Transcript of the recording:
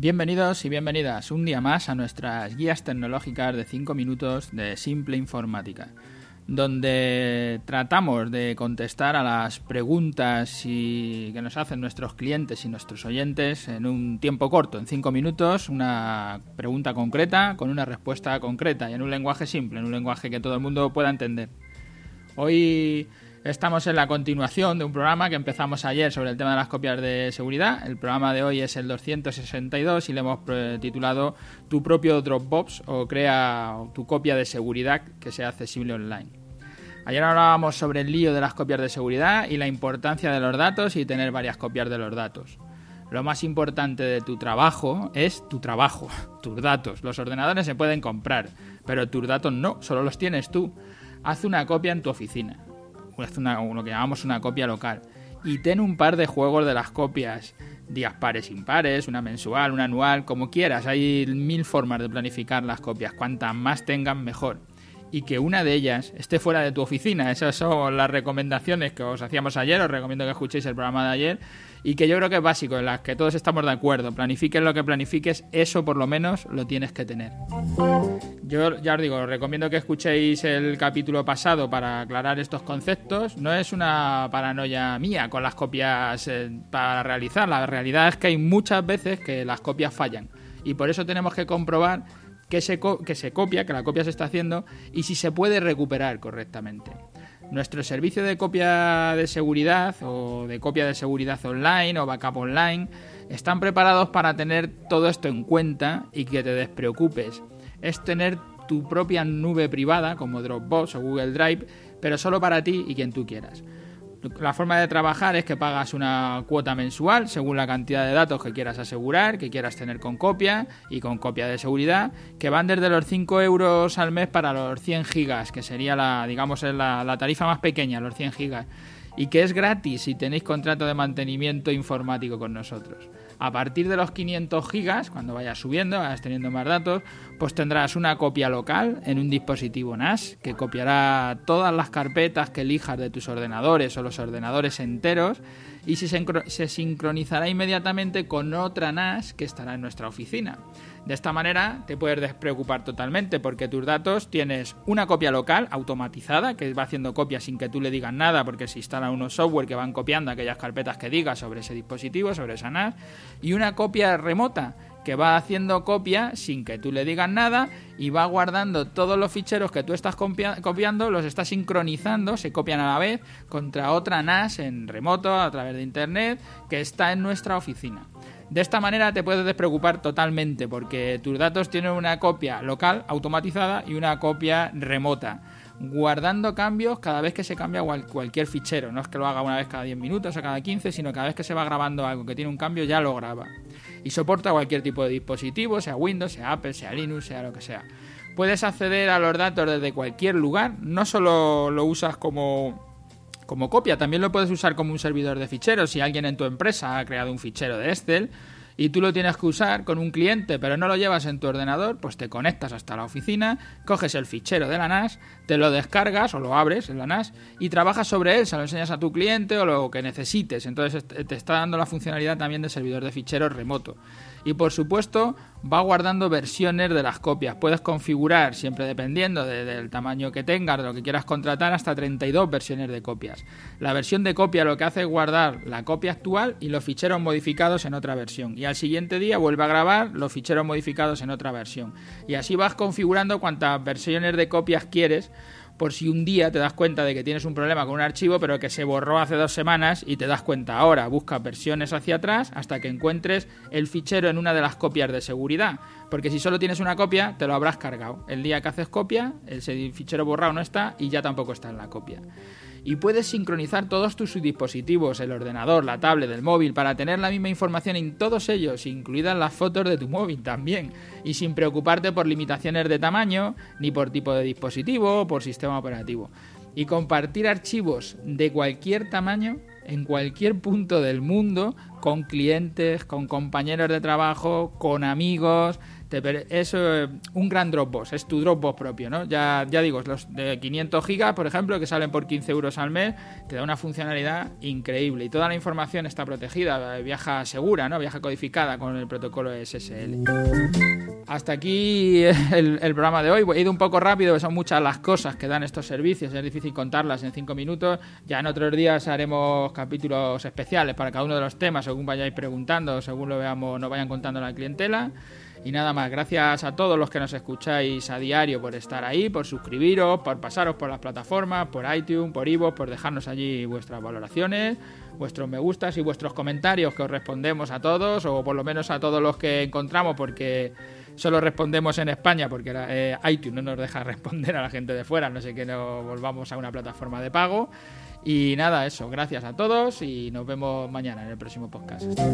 Bienvenidos y bienvenidas un día más a nuestras guías tecnológicas de 5 minutos de Simple Informática, donde tratamos de contestar a las preguntas que nos hacen nuestros clientes y nuestros oyentes en un tiempo corto, en 5 minutos, una pregunta concreta con una respuesta concreta y en un lenguaje simple, en un lenguaje que todo el mundo pueda entender. Hoy Estamos en la continuación de un programa que empezamos ayer sobre el tema de las copias de seguridad. El programa de hoy es el 262 y le hemos titulado Tu propio Dropbox o crea tu copia de seguridad que sea accesible online. Ayer hablábamos sobre el lío de las copias de seguridad y la importancia de los datos y tener varias copias de los datos. Lo más importante de tu trabajo es tu trabajo, tus datos. Los ordenadores se pueden comprar, pero tus datos no, solo los tienes tú. Haz una copia en tu oficina una, lo que llamamos una copia local. Y ten un par de juegos de las copias, días pares, impares, una mensual, una anual, como quieras. Hay mil formas de planificar las copias. Cuantas más tengan, mejor. Y que una de ellas esté fuera de tu oficina. Esas son las recomendaciones que os hacíamos ayer. Os recomiendo que escuchéis el programa de ayer y que yo creo que es básico, en las que todos estamos de acuerdo. Planifiques lo que planifiques, eso por lo menos lo tienes que tener. Yo ya os digo, os recomiendo que escuchéis el capítulo pasado para aclarar estos conceptos. No es una paranoia mía con las copias eh, para realizar. La realidad es que hay muchas veces que las copias fallan. Y por eso tenemos que comprobar que se, que se copia, que la copia se está haciendo y si se puede recuperar correctamente. Nuestro servicio de copia de seguridad o de copia de seguridad online o backup online están preparados para tener todo esto en cuenta y que te despreocupes. Es tener tu propia nube privada como Dropbox o Google Drive, pero solo para ti y quien tú quieras. La forma de trabajar es que pagas una cuota mensual según la cantidad de datos que quieras asegurar, que quieras tener con copia y con copia de seguridad, que van desde los 5 euros al mes para los 100 gigas, que sería la, digamos, la, la tarifa más pequeña, los 100 gigas, y que es gratis si tenéis contrato de mantenimiento informático con nosotros. A partir de los 500 gigas, cuando vayas subiendo, vayas teniendo más datos, pues tendrás una copia local en un dispositivo NAS que copiará todas las carpetas que elijas de tus ordenadores o los ordenadores enteros y se, sincronizará inmediatamente con otra NAS que estará en nuestra oficina. De esta manera te puedes despreocupar totalmente porque tus datos tienes una copia local automatizada que va haciendo copias sin que tú le digas nada porque se instala unos software que van copiando aquellas carpetas que digas sobre ese dispositivo, sobre esa NAS y una copia remota que va haciendo copia sin que tú le digas nada y va guardando todos los ficheros que tú estás copiando, los está sincronizando, se copian a la vez contra otra NAS en remoto a través de internet que está en nuestra oficina. De esta manera te puedes despreocupar totalmente porque tus datos tienen una copia local automatizada y una copia remota guardando cambios cada vez que se cambia cualquier fichero. No es que lo haga una vez cada 10 minutos o cada 15, sino cada vez que se va grabando algo que tiene un cambio ya lo graba. Y soporta cualquier tipo de dispositivo, sea Windows, sea Apple, sea Linux, sea lo que sea. Puedes acceder a los datos desde cualquier lugar, no solo lo usas como como copia, también lo puedes usar como un servidor de ficheros. Si alguien en tu empresa ha creado un fichero de Excel, y tú lo tienes que usar con un cliente, pero no lo llevas en tu ordenador, pues te conectas hasta la oficina, coges el fichero de la NAS, te lo descargas o lo abres en la NAS y trabajas sobre él, se lo enseñas a tu cliente o lo que necesites. Entonces te está dando la funcionalidad también de servidor de ficheros remoto. Y por supuesto, va guardando versiones de las copias. Puedes configurar, siempre dependiendo del tamaño que tengas, de lo que quieras contratar, hasta 32 versiones de copias. La versión de copia lo que hace es guardar la copia actual y los ficheros modificados en otra versión. Y al siguiente día vuelve a grabar los ficheros modificados en otra versión. Y así vas configurando cuantas versiones de copias quieres por si un día te das cuenta de que tienes un problema con un archivo, pero que se borró hace dos semanas y te das cuenta ahora. Busca versiones hacia atrás hasta que encuentres el fichero en una de las copias de seguridad. Porque si solo tienes una copia, te lo habrás cargado. El día que haces copia, el fichero borrado no está y ya tampoco está en la copia y puedes sincronizar todos tus dispositivos, el ordenador, la tablet, el móvil, para tener la misma información en todos ellos, incluidas las fotos de tu móvil también, y sin preocuparte por limitaciones de tamaño, ni por tipo de dispositivo o por sistema operativo. Y compartir archivos de cualquier tamaño en cualquier punto del mundo, con clientes, con compañeros de trabajo, con amigos, eso es un gran Dropbox, es tu Dropbox propio, ¿no? Ya, digo, los de 500 gigas, por ejemplo, que salen por 15 euros al mes, te da una funcionalidad increíble y toda la información está protegida, viaja segura, ¿no? Viaja codificada con el protocolo SSL. Hasta aquí el, programa de hoy. He ido un poco rápido, son muchas las cosas que dan estos servicios, es difícil contarlas en 5 minutos. Ya en otros días haremos capítulos especiales para cada uno de los temas, según vayáis preguntando, según lo veamos, nos vayan contando la clientela. Y nada más, gracias a todos los que nos escucháis a diario por estar ahí, por suscribiros, por pasaros por las plataformas, por iTunes, por Ivo, por dejarnos allí vuestras valoraciones, vuestros me gustas y vuestros comentarios que os respondemos a todos, o por lo menos a todos los que encontramos, porque solo respondemos en España, porque eh, iTunes no nos deja responder a la gente de fuera, no sé que nos volvamos a una plataforma de pago. Y nada, eso, gracias a todos y nos vemos mañana en el próximo podcast. Hasta